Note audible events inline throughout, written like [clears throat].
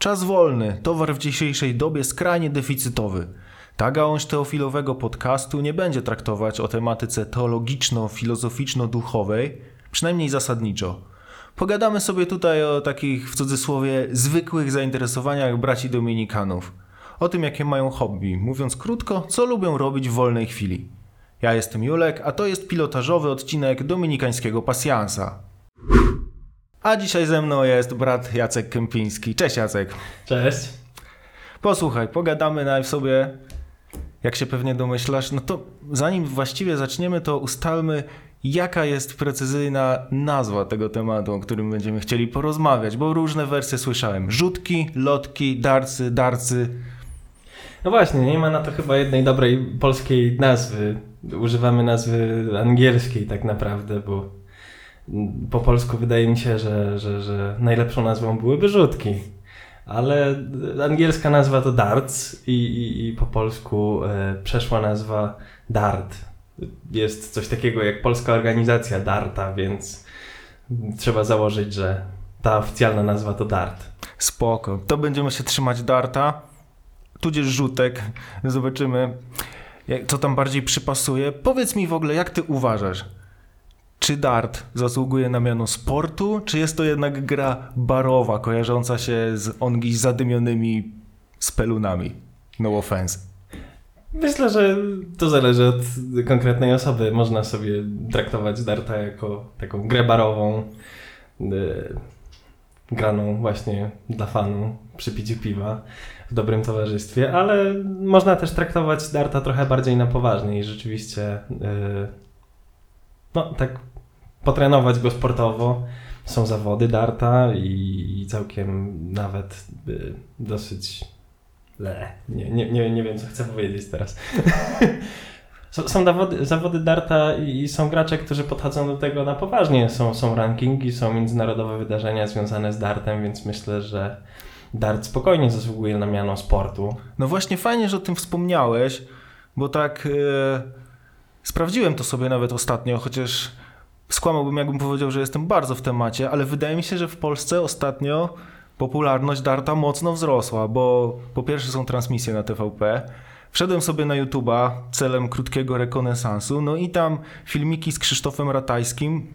Czas wolny, towar w dzisiejszej dobie skrajnie deficytowy. Ta gałąź teofilowego podcastu nie będzie traktować o tematyce teologiczno-filozoficzno-duchowej, przynajmniej zasadniczo. Pogadamy sobie tutaj o takich, w cudzysłowie, zwykłych zainteresowaniach braci dominikanów. O tym, jakie mają hobby, mówiąc krótko, co lubią robić w wolnej chwili. Ja jestem Julek, a to jest pilotażowy odcinek dominikańskiego pasjansa. A dzisiaj ze mną jest brat Jacek Kępiński. Cześć Jacek. Cześć. Posłuchaj, pogadamy najpierw sobie, jak się pewnie domyślasz, no to zanim właściwie zaczniemy, to ustalmy, jaka jest precyzyjna nazwa tego tematu, o którym będziemy chcieli porozmawiać, bo różne wersje słyszałem. Rzutki, lotki, darcy, darcy. No właśnie, nie ma na to chyba jednej dobrej polskiej nazwy. Używamy nazwy angielskiej tak naprawdę, bo po polsku wydaje mi się, że, że, że najlepszą nazwą byłyby rzutki. Ale angielska nazwa to darts i, i, i po polsku e, przeszła nazwa dart. Jest coś takiego jak polska organizacja darta, więc trzeba założyć, że ta oficjalna nazwa to dart. Spoko. To będziemy się trzymać darta, tudzież rzutek. Zobaczymy, co tam bardziej przypasuje. Powiedz mi w ogóle, jak ty uważasz? Czy dart zasługuje na miano sportu, czy jest to jednak gra barowa, kojarząca się z ongi zadymionymi spelunami? No offense. Myślę, że to zależy od konkretnej osoby. Można sobie traktować darta jako taką grę barową, yy, graną właśnie dla fanu przy piciu piwa w dobrym towarzystwie, ale można też traktować darta trochę bardziej na poważnie i rzeczywiście yy, no tak potrenować go sportowo. Są zawody darta i, całkiem nawet y, dosyć le. Nie, nie, nie, nie wiem, co chcę powiedzieć teraz. [laughs] są zawody, zawody darta i są gracze, którzy podchodzą do tego na poważnie. Są, są rankingi, są międzynarodowe wydarzenia związane z dartem, więc myślę, że dart spokojnie zasługuje na miano sportu. No właśnie fajnie, że o tym wspomniałeś, bo tak yy, sprawdziłem to sobie nawet ostatnio, chociaż skłamałbym, jakbym powiedział, że jestem bardzo w temacie, ale wydaje mi się, że w Polsce ostatnio popularność Darta mocno wzrosła, bo po pierwsze są transmisje na TVP. Wszedłem sobie na YouTube'a celem krótkiego rekonesansu, no i tam filmiki z Krzysztofem Ratajskim,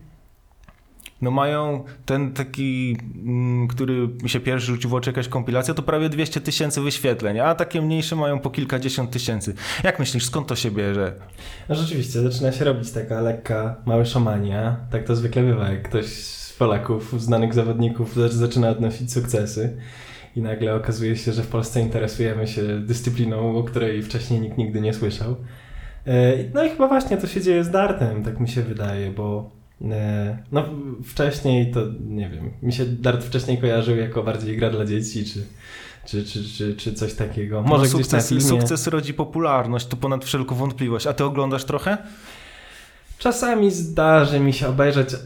no mają ten taki, mm, który mi się pierwszy rzucił w oczy, jakaś kompilacja, to prawie 200 tysięcy wyświetleń, a takie mniejsze mają po kilkadziesiąt tysięcy. Jak myślisz, skąd to się bierze? No rzeczywiście, zaczyna się robić taka lekka małeszomania. Tak to zwykle bywa, jak ktoś z Polaków, znanych zawodników zaczyna odnosić sukcesy i nagle okazuje się, że w Polsce interesujemy się dyscypliną, o której wcześniej nikt nigdy nie słyszał. E, no i chyba właśnie to się dzieje z dartem, tak mi się wydaje, bo no wcześniej to nie wiem, mi się dart wcześniej kojarzył jako bardziej gra dla dzieci, czy, czy, czy, czy, czy coś takiego. Może no, sukces, filmie... sukces rodzi popularność, to ponad wszelką wątpliwość. A ty oglądasz trochę? Czasami zdarzy mi się obejrzeć y,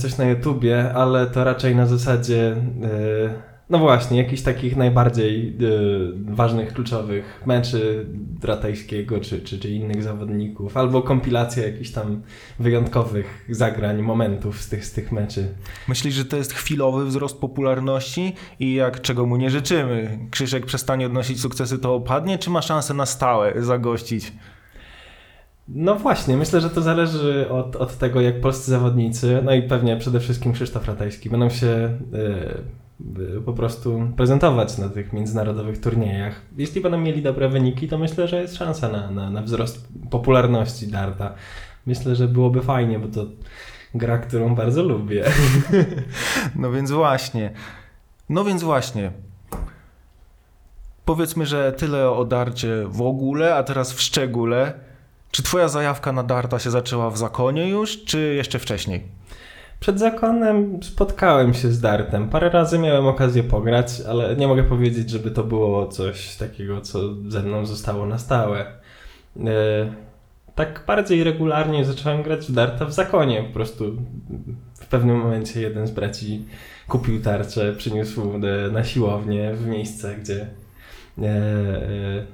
coś na YouTubie, ale to raczej na zasadzie y, no właśnie, jakichś takich najbardziej y, ważnych, kluczowych meczy Ratajskiego czy, czy, czy innych zawodników, albo kompilacja jakichś tam wyjątkowych zagrań, momentów z tych, z tych meczy. Myślisz, że to jest chwilowy wzrost popularności i jak czego mu nie życzymy? Krzysiek przestanie odnosić sukcesy, to opadnie, czy ma szansę na stałe zagościć? No właśnie, myślę, że to zależy od, od tego, jak polscy zawodnicy, no i pewnie przede wszystkim Krzysztof Ratajski, będą się po prostu prezentować na tych międzynarodowych turniejach. Jeśli będą mieli dobre wyniki, to myślę, że jest szansa na, na, na wzrost popularności Darta. Myślę, że byłoby fajnie, bo to gra, którą bardzo lubię. [laughs] No więc właśnie. No więc właśnie. Powiedzmy, że tyle o darcie w ogóle, a teraz w szczególe. Czy twoja zajawka na darta się zaczęła w zakonie już, czy jeszcze wcześniej? Przed zakonem spotkałem się z Dartem. Parę razy miałem okazję pograć, ale nie mogę powiedzieć, żeby to było coś takiego, co ze mną zostało na stałe. E, tak bardziej regularnie zacząłem grać w Darta w zakonie. Po prostu w pewnym momencie jeden z braci kupił tarczę, przyniósł na siłownię w miejsce, gdzie e, e,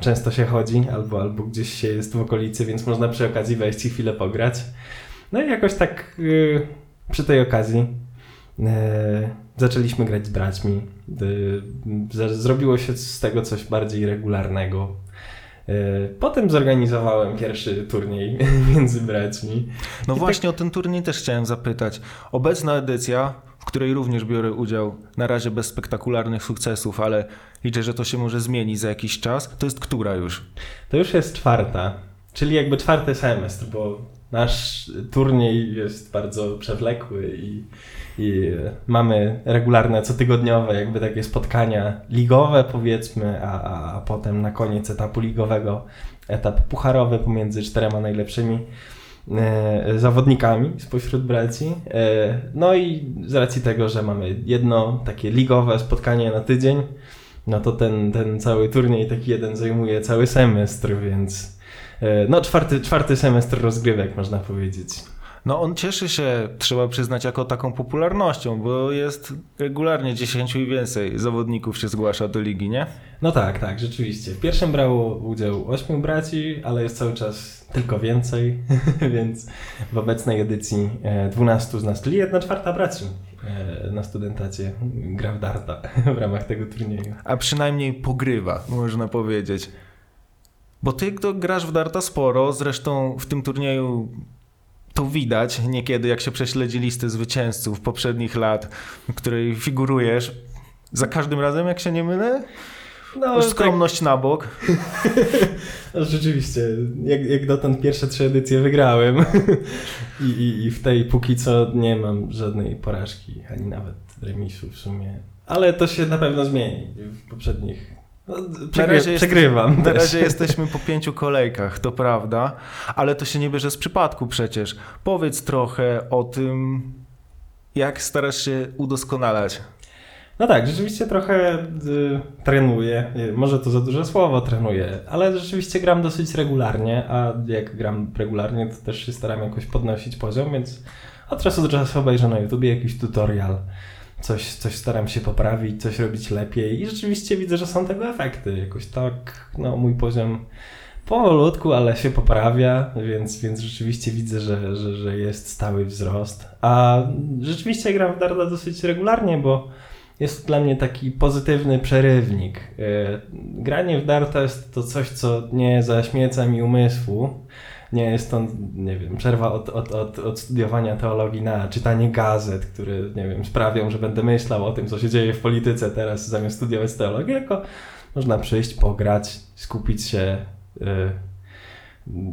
często się chodzi, albo, albo gdzieś się jest w okolicy, więc można przy okazji wejść i chwilę pograć. No i jakoś tak yy, przy tej okazji E, zaczęliśmy grać z braćmi. E, zrobiło się z tego coś bardziej regularnego. E, potem zorganizowałem pierwszy turniej [laughs] między braćmi. No I właśnie tak... o ten turniej też chciałem zapytać. Obecna edycja, w której również biorę udział, na razie bez spektakularnych sukcesów, ale liczę, że to się może zmienić za jakiś czas. To jest która już? To już jest czwarta, czyli jakby czwarty semestr, bo nasz turniej jest bardzo przewlekły i, i mamy regularne, cotygodniowe jakby takie spotkania ligowe powiedzmy, a, a, potem na koniec etapu ligowego etap pucharowy pomiędzy czterema najlepszymi e, zawodnikami spośród braci. E, no i z racji tego, że mamy jedno takie ligowe spotkanie na tydzień, no to ten, ten cały turniej taki jeden zajmuje cały semestr, więc no czwarty, czwarty semestr rozgrywek można powiedzieć. No on cieszy się, trzeba przyznać, jako taką popularnością, bo jest regularnie 10 i więcej zawodników się zgłasza do ligi, nie? No tak, tak, rzeczywiście. W pierwszym brało udział 8 braci, ale jest cały czas tylko więcej, [laughs] więc w obecnej edycji 12 e, z nas, czyli 1 czwarta braci e, na studentacie gra w darta [laughs] w ramach tego turnieju. A przynajmniej pogrywa, można powiedzieć. Bo ty to grasz w darta sporo, zresztą w tym turnieju to widać niekiedy, jak się prześledzi listy zwycięzców poprzednich lat, w której figurujesz. Za każdym razem, jak się nie mylę? No, skromność tak. na bok. [laughs] No, rzeczywiście, jak, jak dotąd pierwsze trzy edycje wygrałem [laughs] I, i, i w tej póki co nie mam żadnej porażki, ani nawet remisu w sumie. Ale to się na pewno zmieni w poprzednich no, na przegrywam. Jest, na razie jesteśmy po pięciu kolejkach, to prawda, ale to się nie bierze z przypadku przecież. Powiedz trochę o tym, jak starasz się udoskonalać. No tak, rzeczywiście trochę y, trenuję. Może to za duże słowo trenuję, ale rzeczywiście gram dosyć regularnie, a jak gram regularnie, to też się staram jakoś podnosić poziom, więc od czasu do czasu obejrzę na YouTube jakiś tutorial coś, coś staram się poprawić, coś robić lepiej i rzeczywiście widzę, że są tego efekty. Jakoś tak, no mój poziom powolutku, ale się poprawia, więc, więc rzeczywiście widzę, że, że, że jest stały wzrost. A rzeczywiście gram w Darda dosyć regularnie, bo jest dla mnie taki pozytywny przerywnik. E, granie w Darta jest to coś, co nie zaśmieca mi umysłu, nie jest to, nie wiem, przerwa od, od, od, od studiowania teologii na czytanie gazet, które, nie wiem, sprawią, że będę myślał o tym, co się dzieje w polityce teraz, zamiast studiować teologię, tylko można przyjść, pograć, skupić się y,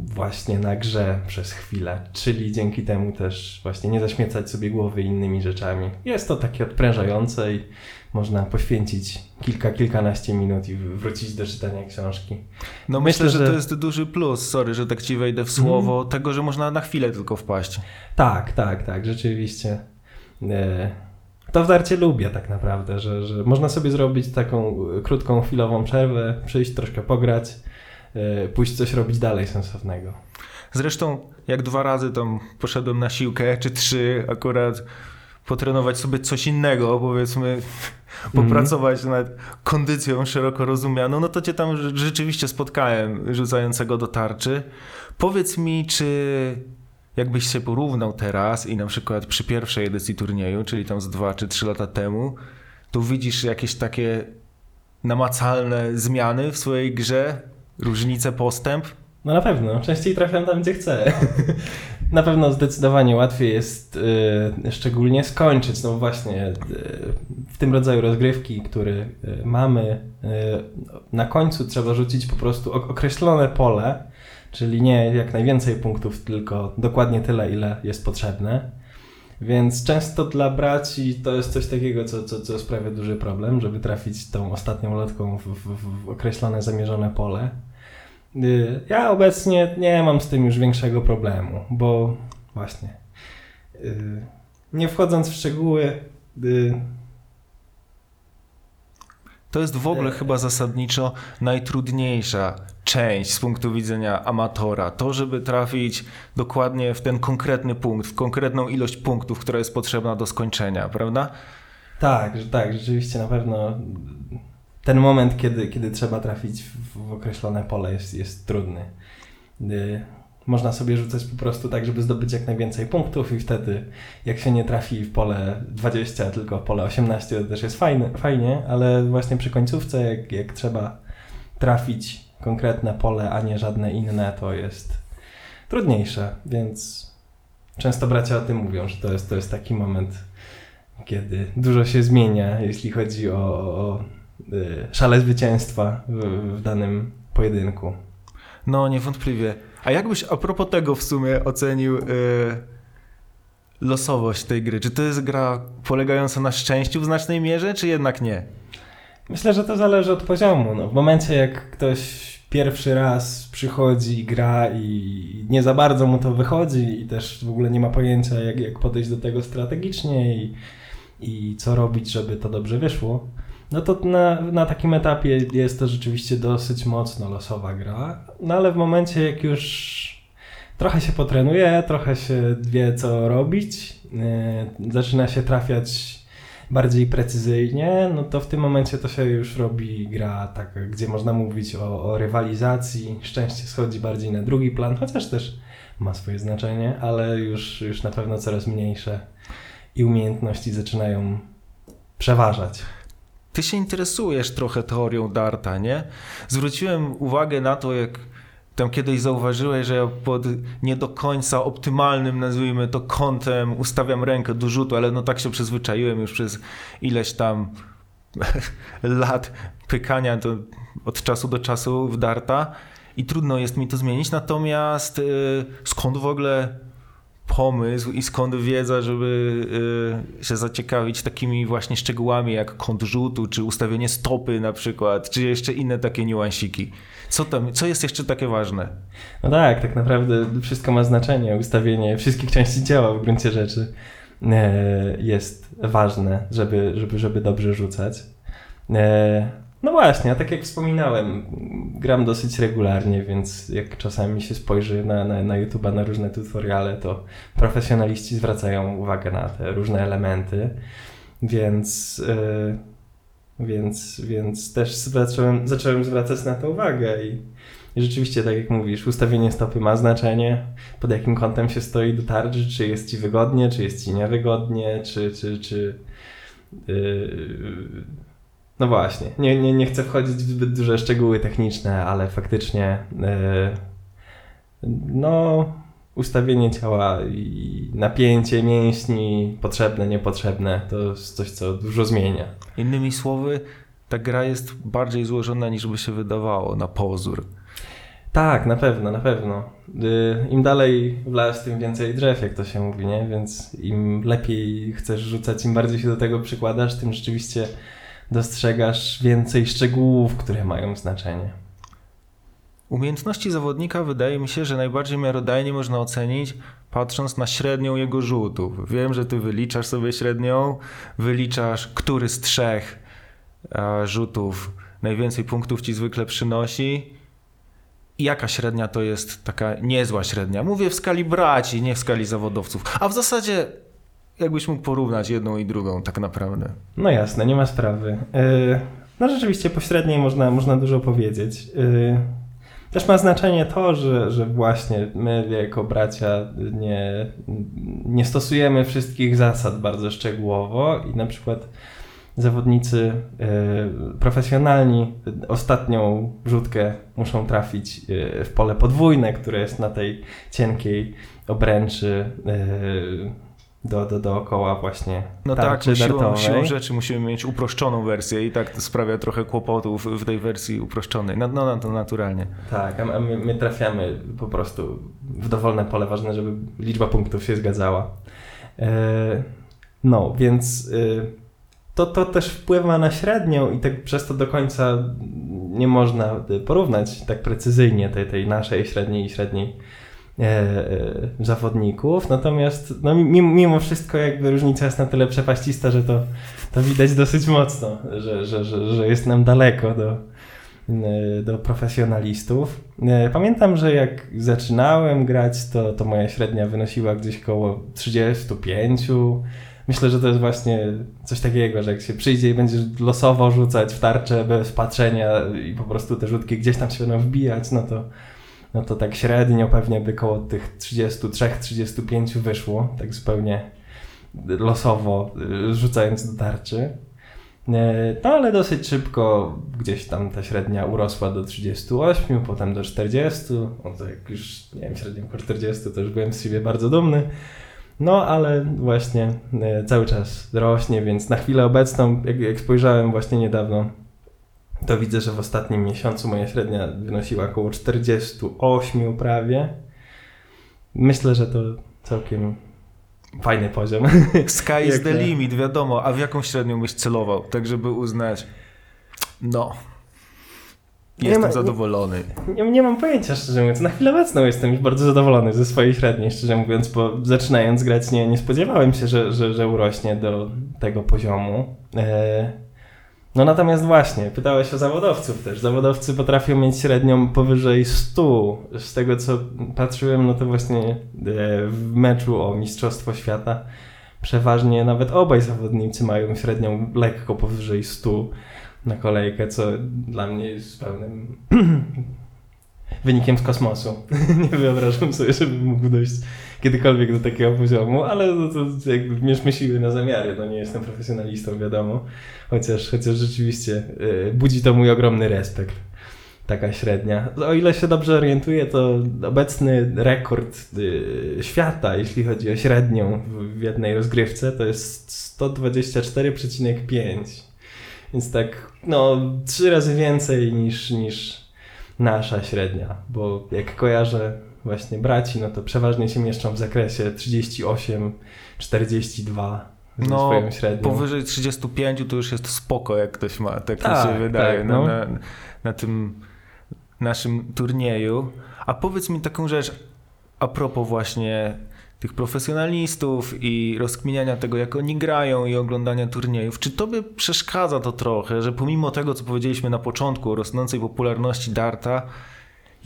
właśnie na grze przez chwilę, czyli dzięki temu też właśnie nie zaśmiecać sobie głowy innymi rzeczami. Jest to takie odprężające i można poświęcić kilka, kilkanaście minut i wrócić do czytania książki. No myślę, myślę że, że, to jest duży plus, sorry, że tak ci wejdę w słowo, mm. tego, że można na chwilę tylko wpaść. Tak, tak, tak, rzeczywiście. E, to w darcie lubię tak naprawdę, że, że można sobie zrobić taką krótką, chwilową przerwę, przyjść troszkę pograć, pójść coś robić dalej sensownego. Zresztą jak dwa razy tam poszedłem na siłkę, czy trzy akurat potrenować sobie coś innego, powiedzmy, [laughs] popracować mm. nad kondycją szeroko rozumianą, no to cię tam rzeczywiście spotkałem rzucającego do tarczy. Powiedz mi, czy jakbyś się porównał teraz i na przykład przy pierwszej edycji turnieju, czyli tam z dwa czy trzy lata temu, to widzisz jakieś takie namacalne zmiany w swojej grze, różnice, postęp? No na pewno, częściej trafiam tam, gdzie chcę. [laughs] na pewno zdecydowanie łatwiej jest y, szczególnie skończyć. No właśnie, y, w tym rodzaju rozgrywki, który y, mamy, na końcu trzeba rzucić po prostu określone pole, czyli nie jak najwięcej punktów, tylko dokładnie tyle, ile jest potrzebne. Więc często dla braci to jest coś takiego, co, co, co sprawia duży problem, żeby trafić tą ostatnią lotką w, w, w określone, zamierzone pole. Y, ja obecnie nie mam z tym już większego problemu, bo właśnie y, nie wchodząc w szczegóły. Y, to jest w ogóle chyba zasadniczo najtrudniejsza część z punktu widzenia amatora. To, żeby trafić dokładnie w ten konkretny punkt, w konkretną ilość punktów, która jest potrzebna do skończenia, prawda? Tak, tak, rzeczywiście na pewno ten moment, kiedy, kiedy trzeba trafić w, w określone pole jest, jest trudny. Y, można sobie rzucać po prostu tak, żeby zdobyć jak najwięcej punktów i wtedy jak się nie trafi w pole 20, tylko w pole 18 to też jest fajne, fajnie, ale właśnie przy końcówce jak, jak trzeba trafić konkretne pole, a nie żadne inne, to jest trudniejsze, więc często bracia o tym mówią, że to jest, to jest taki moment, kiedy dużo się zmienia, jeśli chodzi o, o szale zwycięstwa w, w danym pojedynku. No, niewątpliwie. A jakbyś a propos tego w sumie ocenił y, losowość tej gry? Czy to jest gra polegająca na szczęściu w znacznej mierze, czy jednak nie? Myślę, że to zależy od poziomu. No, w momencie, jak ktoś pierwszy raz przychodzi, gra i nie za bardzo mu to wychodzi i też w ogóle nie ma pojęcia, jak, jak podejść do tego strategicznie i, i co robić, żeby to dobrze wyszło, no to na, na takim etapie jest to rzeczywiście dosyć mocno losowa gra. No ale w momencie, jak już trochę się potrenuje, trochę się wie, co robić, yy, zaczyna się trafiać bardziej precyzyjnie, no to w tym momencie to się już robi gra taka, gdzie można mówić o, o rywalizacji. Szczęście schodzi bardziej na drugi plan, chociaż też ma swoje znaczenie, ale już, już na pewno coraz mniejsze i umiejętności zaczynają przeważać. Ty się interesujesz trochę teorią Darta, nie? Zwróciłem uwagę na to, jak tam kiedyś zauważyłeś, że ja pod nie do końca optymalnym, nazwijmy to, kątem ustawiam rękę do rzutu, ale no tak się przyzwyczaiłem już przez ileś tam [laughs] lat pykania to od czasu do czasu w darta i trudno jest mi to zmienić. Natomiast yy, skąd w ogóle pomysł i skąd wiedza, żeby yy, się zaciekawić takimi właśnie szczegółami jak kąt rzutu, czy ustawienie stopy na przykład, czy jeszcze inne takie niuansiki? Co tam, co jest jeszcze takie ważne? No tak, tak naprawdę wszystko ma znaczenie. Ustawienie wszystkich części ciała w gruncie rzeczy e, jest ważne, żeby, żeby, żeby dobrze rzucać. No właśnie, a tak jak wspominałem, gram dosyć regularnie, więc jak czasami się spojrzy na, na, na YouTube'a, na różne tutoriale, to profesjonaliści zwracają uwagę na te różne elementy, więc... E, więc, więc też zacząłem, zacząłem zwracać na to uwagę i, i rzeczywiście, tak jak mówisz, ustawienie stopy ma znaczenie, pod jakim kątem się stoi do tarczy, czy jest ci wygodnie, czy jest ci niewygodnie, czy, czy, czy yy... no właśnie, nie, nie, nie chcę wchodzić w zbyt duże szczegóły techniczne, ale faktycznie yy... no ustawienie ciała i napięcie mięśni, potrzebne, niepotrzebne, to jest coś, co dużo zmienia. Innymi słowy, ta gra jest bardziej złożona niż by się wydawało na pozór. Tak, na pewno, na pewno. Y, Im dalej w las, tym więcej drzew, jak to się mówi, nie? Więc im lepiej chcesz rzucać, im bardziej się do tego przykładasz, tym rzeczywiście dostrzegasz więcej szczegółów, które mają znaczenie. Umiejętności zawodnika wydaje mi się, że najbardziej miarodajnie można ocenić patrząc na średnią jego rzutów. Wiem, że ty wyliczasz sobie średnią, wyliczasz, który z trzech e, rzutów najwięcej punktów ci zwykle przynosi. I jaka średnia to jest taka niezła średnia? Mówię w skali braci, nie w skali zawodowców. A w zasadzie jakbyś mógł porównać jedną i drugą tak naprawdę. No jasne, nie ma sprawy. Yy, no rzeczywiście po średniej można, można dużo powiedzieć. Yy też ma znaczenie to, że, że właśnie my jako bracia nie, nie stosujemy wszystkich zasad bardzo szczegółowo i na przykład zawodnicy y, profesjonalni ostatnią rzutkę muszą trafić w pole podwójne, które jest na tej cienkiej obręczy do, do, dookoła właśnie No tak, siłą, siłą rzeczy musimy mieć uproszczoną wersję i tak to sprawia trochę kłopotów w tej wersji uproszczonej. No, no, no to naturalnie. Tak, a my, my trafiamy po prostu w dowolne pole, ważne, żeby liczba punktów się zgadzała. E, no, więc e, to, to też wpływa na średnią i tak przez to do końca nie można porównać tak precyzyjnie tej, tej naszej średniej i średniej zawodników, natomiast no, mimo wszystko jakby różnica jest na tyle przepaścista, że to, to widać dosyć mocno, że, że, że, że jest nam daleko do, e, do profesjonalistów. Pamiętam, że jak zaczynałem grać, to, to moja średnia wynosiła gdzieś około 35. Myślę, że to jest właśnie coś takiego, że jak się przyjdzie i będziesz losowo rzucać w tarczę bez patrzenia i po prostu te rzutki gdzieś tam się będą wbijać, no to no to tak średnio pewnie by koło tych 33-35 wyszło, tak zupełnie losowo y, rzucając do tarczy. E, No ale dosyć szybko gdzieś tam ta średnia urosła do 38, potem do 40. No to jak już, nie wiem, średnio po 40 to już byłem z siebie bardzo dumny. No ale właśnie e, cały czas rośnie, więc na chwilę obecną, jak, jak spojrzałem właśnie niedawno, to widzę, że w ostatnim miesiącu moja średnia wynosiła około 48 prawie. Myślę, że to całkiem fajny poziom. [laughs] Sky is the nie? limit, wiadomo. A w jaką średnią byś celował? Tak, żeby uznać, no, Nie jestem ma- nie- zadowolony. Nie, nie mam pojęcia, szczerze mówiąc. Na chwilę obecną jestem już bardzo zadowolony ze swojej średniej, szczerze mówiąc, bo zaczynając grać nie, nie spodziewałem się, że, że, że urośnie do tego poziomu. E, no natomiast właśnie, pytałeś o zawodowców też. Zawodowcy potrafią mieć średnią powyżej 100. Z tego co patrzyłem, no to właśnie e, w meczu o Mistrzostwo Świata przeważnie nawet obaj zawodnicy mają średnią lekko powyżej 100 na kolejkę, co dla mnie jest pełnym [clears throat] wynikiem z kosmosu. [laughs] nie wyobrażam sobie, żebym mógł dojść kiedykolwiek do takiego poziomu, ale no to jakby mierzmy siły na zamiary. No nie jestem profesjonalistą, wiadomo, chociaż, chociaż rzeczywiście yy, budzi to mój ogromny respekt. Taka średnia. O ile się dobrze orientuję, to obecny rekord yy, świata, jeśli chodzi o średnią w, w jednej rozgrywce, to jest 124,5. Więc tak, no, trzy razy więcej niż, niż nasza średnia, bo jak kojarzę właśnie braci, no to przeważnie się mieszczą w zakresie 38, 42 ze No. Powyżej 35 to już jest spoko, jak ktoś ma, tak, mi Tak, się wydaje, tak, na, no. na, na tym naszym turnieju. A powiedz mi taką rzecz, a propos właśnie tych profesjonalistów i rozkminiania tego, jak oni grają i oglądania turniejów. Czy tobie przeszkadza to trochę, że pomimo tego, co powiedzieliśmy na początku o rosnącej popularności Darta,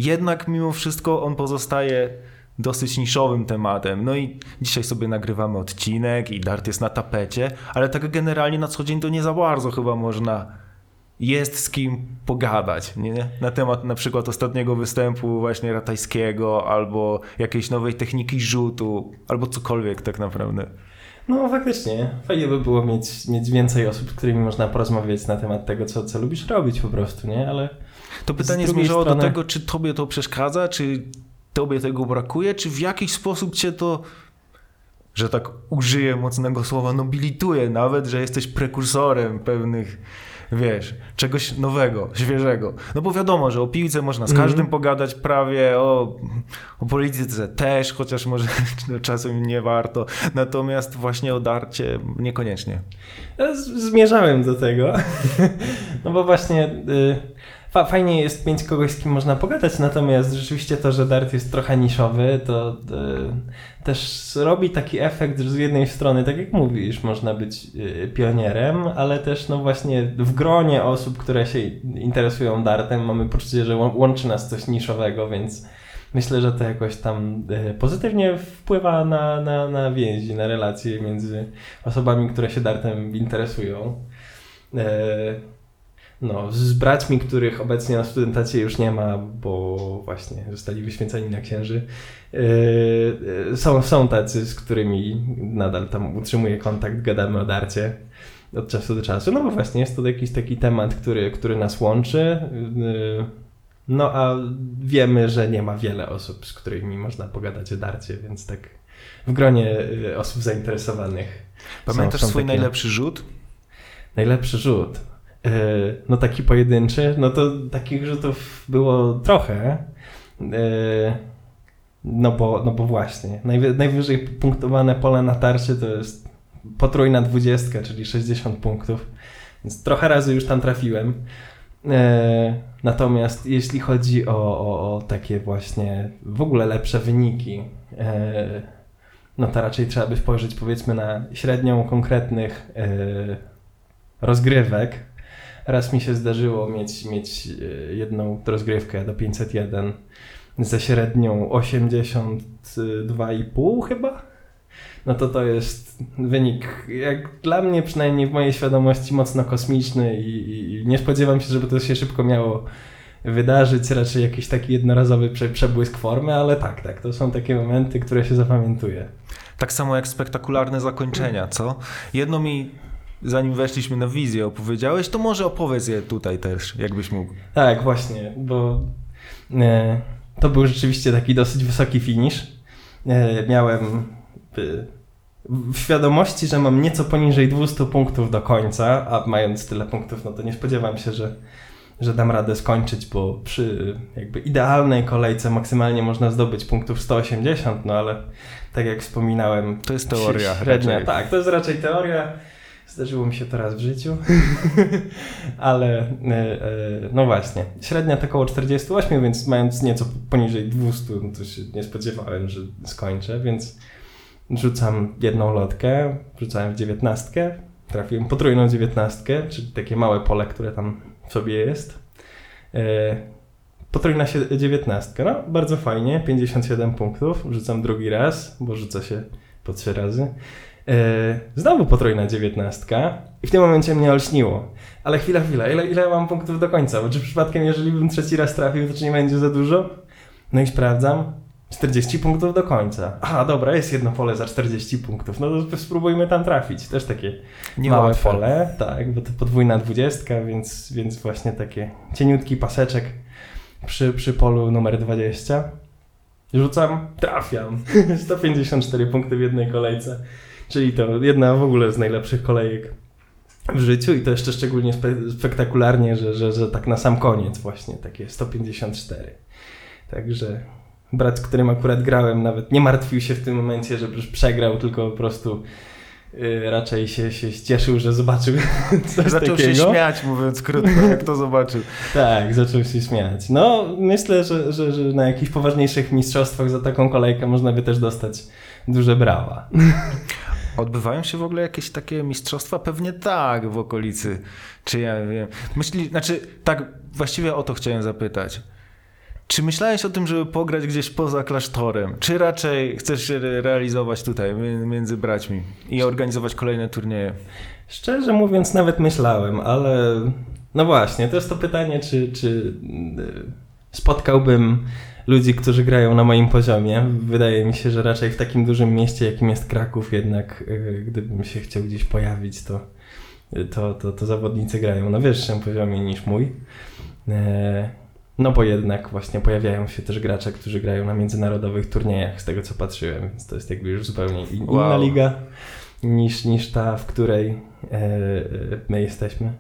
jednak mimo wszystko on pozostaje dosyć niszowym tematem. No i dzisiaj sobie nagrywamy odcinek i Dart jest na tapecie, ale tak generalnie na co dzień to nie za bardzo chyba można jest z kim pogadać, nie? Na temat na przykład ostatniego występu właśnie Ratajskiego albo jakiejś nowej techniki rzutu, albo cokolwiek tak naprawdę. No faktycznie, fajnie by było mieć, mieć więcej osób, z którymi można porozmawiać na temat tego, co, co lubisz robić po prostu, nie? Ale To pytanie zmierzało strony- do tego, czy tobie to przeszkadza, czy tobie tego brakuje, czy w jakiś sposób cię to, że tak użyję mocnego słowa, nobilituje nawet, że jesteś prekursorem pewnych, wiesz, czegoś nowego, świeżego. No bo wiadomo, że o piłce można z Mhm. każdym pogadać prawie, o, o polityce też, chociaż może [laughs] czasem nie warto. Natomiast właśnie o darcie niekoniecznie. Ja zmierzałem do tego. [laughs] No bo właśnie y, fa- fajnie jest mieć kogoś, z kim można pogadać, natomiast rzeczywiście to, że Dart jest trochę niszowy, to y, też robi taki efekt, że z jednej strony, tak jak mówisz, można być y, pionierem, ale też no właśnie w gronie osób, które się interesują Dartem, mamy poczucie, że łą- łączy nas coś niszowego, więc myślę, że to jakoś tam y, pozytywnie wpływa na, na, na więzi, na relacje między osobami, które się dartem interesują. No, z braćmi, których obecnie na studentacie już nie ma, bo właśnie zostali wyświęceni na księży. e, e, Są, są tacy, z którymi nadal tam utrzymuję kontakt, gadamy o darcie od czasu do czasu. No bo właśnie jest to jakiś taki temat, który, który nas łączy. E, No a wiemy, że nie ma wiele osób, z którymi można pogadać o darcie, więc tak w gronie e, osób zainteresowanych. Pamiętasz są swój takie- najlepszy rzut? Najlepszy rzut. Yy, No taki pojedynczy, no to takich rzutów było trochę. Yy, No bo, no bo właśnie, najwy- najwyżej punktowane pole na tarczy to jest potrójna dwudziestka, czyli 60 punktów. Więc trochę razy już tam trafiłem. Yy, Natomiast jeśli chodzi o, o, o takie właśnie w ogóle lepsze wyniki, no to raczej trzeba by spojrzeć powiedzmy na średnią konkretnych rozgrywek. Raz mi się zdarzyło mieć, mieć e, jedną rozgrywkę do 501 ze średnią 82,5 chyba. No to to jest wynik, jak dla mnie przynajmniej w mojej świadomości mocno kosmiczny i, i, nie spodziewam się, żeby to się szybko miało wydarzyć raczej jakiś taki jednorazowy prze, przebłysk formy, ale tak, tak, to są takie momenty, które się zapamiętuje. Tak samo jak spektakularne zakończenia, co? Jedno mi, zanim weszliśmy na wizję, opowiedziałeś, to może opowiedz je tutaj też, jakbyś mógł. Tak, właśnie, bo e, to był rzeczywiście taki dosyć wysoki finish. E, miałem e, w świadomości, że mam nieco poniżej 200 punktów do końca, a mając tyle punktów, no to nie spodziewam się, że, że dam radę skończyć, bo przy jakby idealnej kolejce maksymalnie można zdobyć punktów 180, no ale tak jak wspominałem, To jest teoria. Średnia, raczej. tak, to jest raczej teoria. Zdarzyło mi się to raz w życiu, [laughs] ale e, e, no właśnie, średnia to około 48, więc mając nieco poniżej 200, no to się nie spodziewałem, że skończę, więc rzucam jedną lotkę, rzucałem w dziewiętnastkę, trafiłem potrójną dziewiętnastkę, czyli takie małe pole, które tam w sobie jest. E, potrójna dziewiętnastka, no bardzo fajnie, 57 punktów, rzucam drugi raz, bo rzuca się po trzy razy. E, znowu potrójna dziewiętnastka i w tym momencie mnie olśniło. Ale chwila, chwila, ile, ile mam punktów do końca? Bo czy przypadkiem, jeżeli bym trzeci raz trafił, to czy nie będzie za dużo? No i sprawdzam. 40 punktów do końca. Aha, dobra, jest jedno pole za 40 punktów. No to spróbujmy tam trafić. Też takie Nie małe łatwe. pole, tak, bo to podwójna dwudziestka, więc, więc właśnie takie cieniutki paseczek przy, przy polu numer 20. Rzucam, trafiam. [laughs] 154 punkty w jednej kolejce. Czyli to jedna w ogóle z najlepszych kolejek w życiu i to jeszcze szczególnie spe- spektakularnie, że, że, że tak na sam koniec właśnie takie 154. Także brat, z którym akurat grałem, nawet nie martwił się w tym momencie, że już przegrał, tylko po prostu y, raczej się, się cieszył, że zobaczył [laughs] coś Zaczął takiego. się śmiać, mówiąc krótko, [laughs] jak to zobaczył. Tak, zaczął się śmiać. No, myślę, że, że, że na jakichś poważniejszych mistrzostwach za taką kolejkę można by też dostać duże brawa. [laughs] Odbywają się w ogóle jakieś takie mistrzostwa? Pewnie tak w okolicy. Czy ja wiem. Myśli, znaczy, tak, właściwie o to chciałem zapytać. Czy myślałeś o tym, żeby pograć gdzieś poza klasztorem? Czy raczej chcesz się re- realizować tutaj, mi- między braćmi i organizować kolejne turnieje? Szczerze mówiąc, nawet myślałem, ale no właśnie, to jest to pytanie, czy, czy spotkałbym ludzi, którzy grają na moim poziomie. Wydaje mi się, że raczej w takim dużym mieście, jakim jest Kraków, jednak y, gdybym się chciał gdzieś pojawić, to, to, to, to zawodnicy grają na wyższym poziomie niż mój. E, No bo jednak właśnie pojawiają się też gracze, którzy grają na międzynarodowych turniejach, z tego co patrzyłem, więc to jest jakby już zupełnie in- inna Wow. liga niż, niż ta, w której e, e, my jesteśmy.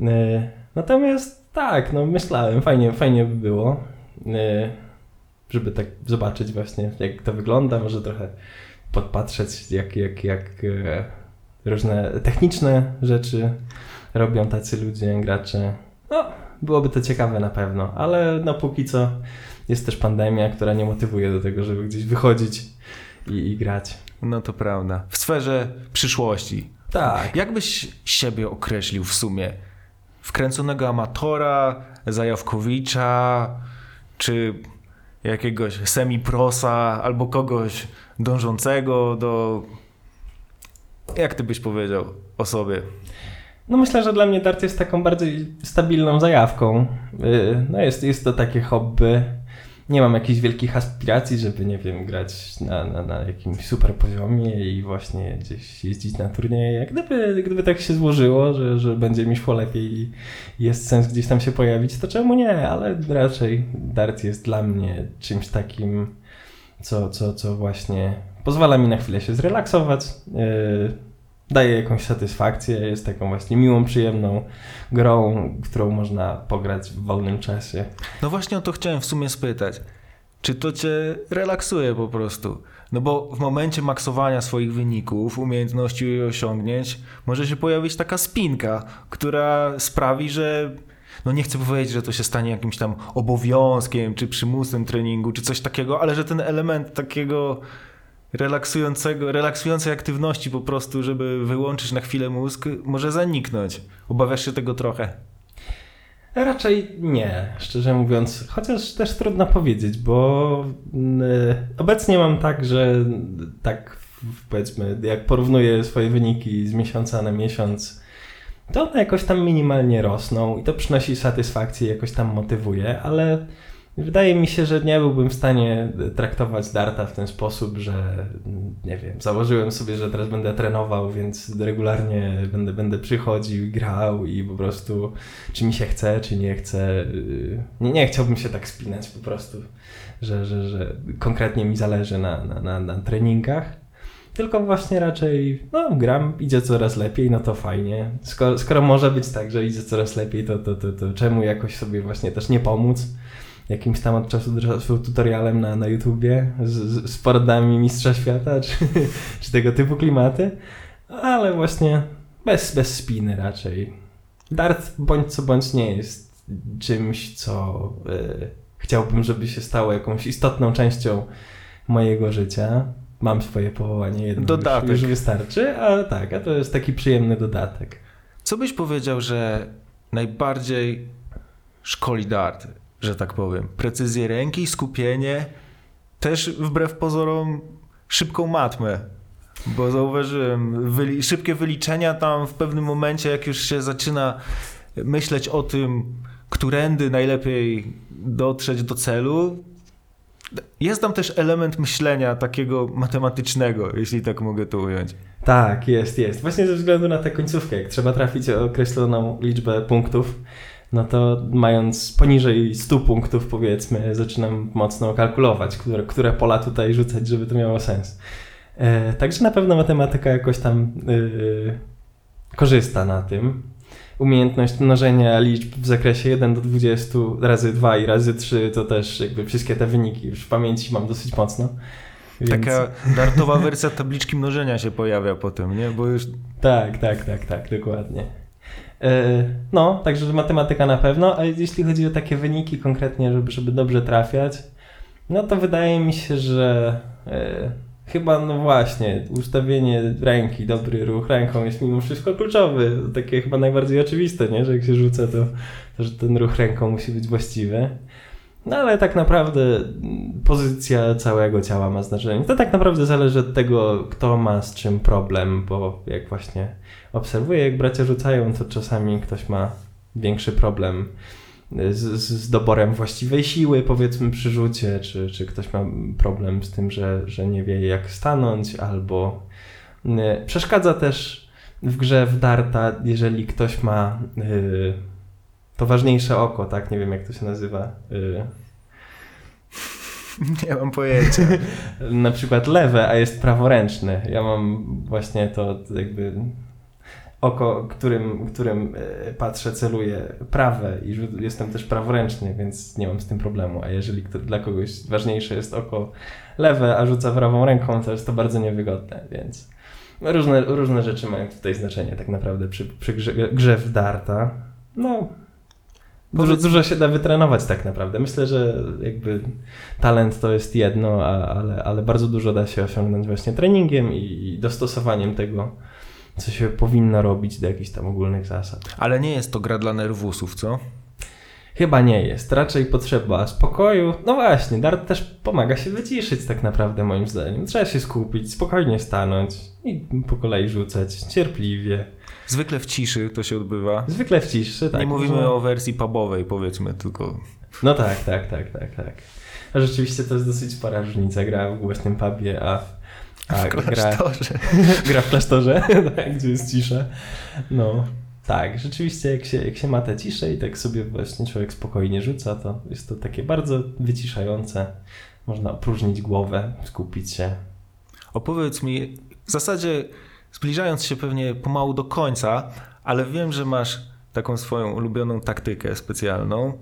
E, Natomiast tak, no myślałem, fajnie, fajnie by było, e, żeby tak zobaczyć właśnie, jak to wygląda, może trochę podpatrzeć, jak, jak, jak e, różne techniczne rzeczy robią tacy ludzie, gracze. No, byłoby to ciekawe na pewno, ale no póki co jest też pandemia, która nie motywuje do tego, żeby gdzieś wychodzić i, i grać. No to prawda. W sferze przyszłości. Tak. Jak byś siebie określił w sumie? Wkręconego amatora, zajawkowicza, czy jakiegoś semiprosa, albo kogoś dążącego do... Jak ty byś powiedział o sobie? No myślę, że dla mnie dart jest taką bardziej stabilną zajawką. Yy, No jest, jest to takie hobby. Nie mam jakichś wielkich aspiracji, żeby, nie wiem, grać na, na, na jakimś super poziomie i właśnie gdzieś jeździć na turnieje. Gdyby, gdyby tak się złożyło, że, że będzie mi szło lepiej i jest sens gdzieś tam się pojawić, to czemu nie? Ale raczej dart jest dla mnie czymś takim, co, co, co właśnie pozwala mi na chwilę się zrelaksować. Yy, daje jakąś satysfakcję, jest taką właśnie miłą, przyjemną grą, którą można pograć w wolnym czasie. No właśnie o to chciałem w sumie spytać. Czy to cię relaksuje po prostu? No bo w momencie maksowania swoich wyników, umiejętności i osiągnięć może się pojawić taka spinka, która sprawi, że no nie chcę powiedzieć, że to się stanie jakimś tam obowiązkiem, czy przymusem treningu, czy coś takiego, ale że ten element takiego relaksującego, relaksującej aktywności po prostu, żeby wyłączyć na chwilę mózg, może zaniknąć. Obawiasz się tego trochę? Raczej nie, szczerze mówiąc, chociaż też trudno powiedzieć, bo y, obecnie mam tak, że tak powiedzmy, jak porównuję swoje wyniki z miesiąca na miesiąc, to one jakoś tam minimalnie rosną i to przynosi satysfakcję, jakoś tam motywuje, ale wydaje mi się, że nie byłbym w stanie traktować darta w ten sposób, że nie wiem, założyłem sobie, że teraz będę trenował, więc regularnie będę, będę przychodził grał i po prostu czy mi się chce, czy nie chce. yy, Nie, nie chciałbym się tak spinać po prostu, że, że, że konkretnie mi zależy na, na, na, na treningach. Tylko właśnie raczej, no gram, idzie coraz lepiej, no to fajnie. Skoro, skoro może być tak, że idzie coraz lepiej, to, to, to, to czemu jakoś sobie właśnie też nie pomóc? Jakimś tam od czasu do czasu tutorialem na, na YouTubie z, z, z poradami mistrza świata, [laughs] czy, czy tego typu klimaty. Ale właśnie bez, bez spiny raczej. Dart bądź co bądź nie jest czymś, co y, chciałbym, żeby się stało jakąś istotną częścią mojego życia mam swoje powołanie jedno Dodatek. Już, już wystarczy, a tak, a to jest taki przyjemny dodatek. Co byś powiedział, że najbardziej szkoli dart, że tak powiem? Precyzję ręki, skupienie, też wbrew pozorom szybką matmę. Bo zauważyłem, wyli szybkie wyliczenia tam w pewnym momencie, jak już się zaczyna myśleć o tym, którędy najlepiej dotrzeć do celu, jest tam też element myślenia takiego matematycznego, jeśli tak mogę to ująć. Tak, jest, jest. Właśnie ze względu na tę końcówkę, jak trzeba trafić określoną liczbę punktów, no to mając poniżej 100 punktów powiedzmy, zaczynam mocno kalkulować, które, które pola tutaj rzucać, żeby to miało sens. E, także na pewno matematyka jakoś tam yy, korzysta na tym. Umiejętność mnożenia liczb w zakresie 1 do 20 razy 2 i razy 3 to też jakby wszystkie te wyniki już w pamięci mam dosyć mocno. Więc... Taka dartowa wersja tabliczki mnożenia się pojawia potem, nie? Bo już Tak, tak, tak, tak, dokładnie. E, No, także matematyka na pewno, a jeśli chodzi o takie wyniki konkretnie, żeby, żeby dobrze trafiać, no to wydaje mi się, że e, chyba no właśnie ustawienie ręki, dobry ruch ręką jest mimo wszystko kluczowy. Takie chyba najbardziej oczywiste, nie? że jak się rzuca, to, to że ten ruch ręką musi być właściwy. No ale tak naprawdę pozycja całego ciała ma znaczenie. To tak naprawdę zależy od tego, kto ma z czym problem, bo jak właśnie obserwuję, jak bracia rzucają, to czasami ktoś ma większy problem z, z, doborem właściwej siły, powiedzmy przy rzucie, czy, czy ktoś ma problem z tym, że, że nie wie jak stanąć, albo y, przeszkadza też w grze w darta, jeżeli ktoś ma y, to ważniejsze oko, tak? Nie wiem jak to się nazywa. Y, [laughs] nie mam pojęcia. na przykład lewe, a jest praworęczny. Ja mam właśnie to jakby oko, którym, którym e, patrzę, celuję prawe i jestem też praworęczny, więc nie mam z tym problemu. A jeżeli dla kogoś ważniejsze jest oko lewe, a rzuca prawą ręką, to jest to bardzo niewygodne, więc różne, różne rzeczy mają tutaj znaczenie tak naprawdę przy, przy grze, grze w darta. No, Dużo, dużo się da wytrenować tak naprawdę. Myślę, że jakby talent to jest jedno, a, ale, ale bardzo dużo da się osiągnąć właśnie treningiem i, i dostosowaniem tego, co się powinno robić do jakichś tam ogólnych zasad. Ale nie jest to gra dla nerwusów, co? Chyba nie jest. Raczej potrzeba spokoju. No właśnie, dart też pomaga się wyciszyć tak naprawdę moim zdaniem. Trzeba się skupić, spokojnie stanąć i po kolei rzucać, cierpliwie. Zwykle w ciszy to się odbywa. Zwykle w ciszy, tak. nie mówimy można- o wersji pubowej, powiedzmy, tylko No tak, tak, tak, tak, tak. A rzeczywiście to jest dosyć spora różnica. Gra w głośnym pubie, a, a w gra, klasztorze. [laughs] gra w klasztorze, [laughs] tak, gdzie jest cisza. No, tak, rzeczywiście jak się, jak się ma tę ciszę i tak sobie właśnie człowiek spokojnie rzuca, to jest to takie bardzo wyciszające. Można opróżnić głowę, skupić się. Opowiedz mi, w zasadzie zbliżając się pewnie pomału do końca, ale wiem, że masz taką swoją ulubioną taktykę specjalną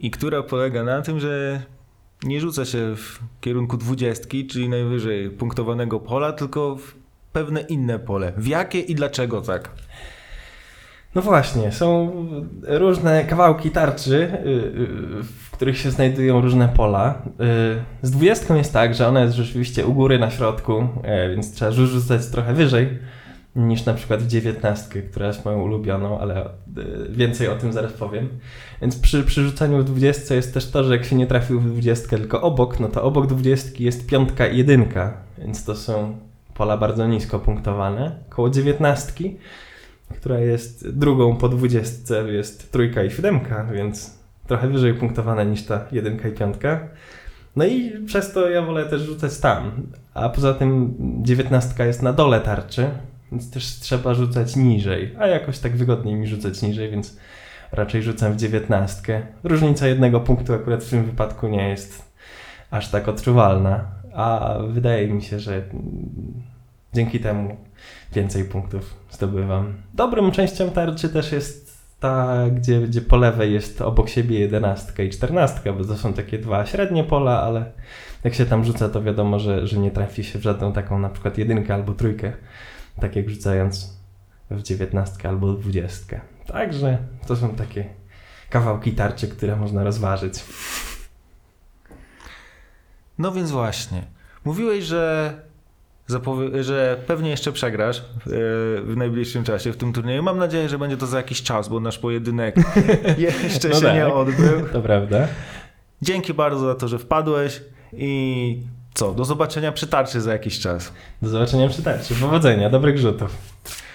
i która polega na tym, że nie rzuca się w kierunku dwudziestki, czyli najwyżej punktowanego pola, tylko w pewne inne pole. W jakie i dlaczego tak? No właśnie, są różne kawałki tarczy, y, y, w których się znajdują różne pola. Y, Z dwudziestką jest tak, że ona jest rzeczywiście u góry na środku, e, więc trzeba rzu- rzucać trochę wyżej niż na przykład w dziewiętnastkę, która jest moją ulubioną, ale y, więcej o tym zaraz powiem. Więc przy, przy rzucaniu w dwudziestce jest też to, że jak się nie trafił w dwudziestkę, tylko obok, no to obok dwudziestki jest piątka i jedynka, więc to są pola bardzo nisko punktowane. Koło dziewiętnastki która jest drugą po dwudziestce, jest trójka i siódemka, więc trochę wyżej punktowane niż ta jedynka i piątka. No i przez to ja wolę też rzucać tam. A poza tym dziewiętnastka jest na dole tarczy, więc też trzeba rzucać niżej. A jakoś tak wygodniej mi rzucać niżej, więc raczej rzucam w dziewiętnastkę. Różnica jednego punktu akurat w tym wypadku nie jest aż tak odczuwalna, a wydaje mi się, że dzięki temu więcej punktów zdobywam. Dobrą częścią tarczy też jest ta, gdzie, gdzie po lewej jest obok siebie jedenastka i czternastka, bo to są takie dwa średnie pola, ale jak się tam rzuca, to wiadomo, że, że nie trafi się w żadną taką na przykład jedynkę albo trójkę, tak jak rzucając w dziewiętnastkę albo dwudziestkę. Także to są takie kawałki tarczy, które można rozważyć. No więc właśnie. Mówiłeś, że, że pewnie jeszcze przegrasz e, w najbliższym czasie w tym turnieju. Mam nadzieję, że będzie to za jakiś czas, bo nasz pojedynek [laughs] jeszcze No się tak. nie odbył. To prawda. Dzięki bardzo za to, że wpadłeś i co, do zobaczenia przy tarczy za jakiś czas. Do zobaczenia przy tarczy. Powodzenia, dobrych rzutów.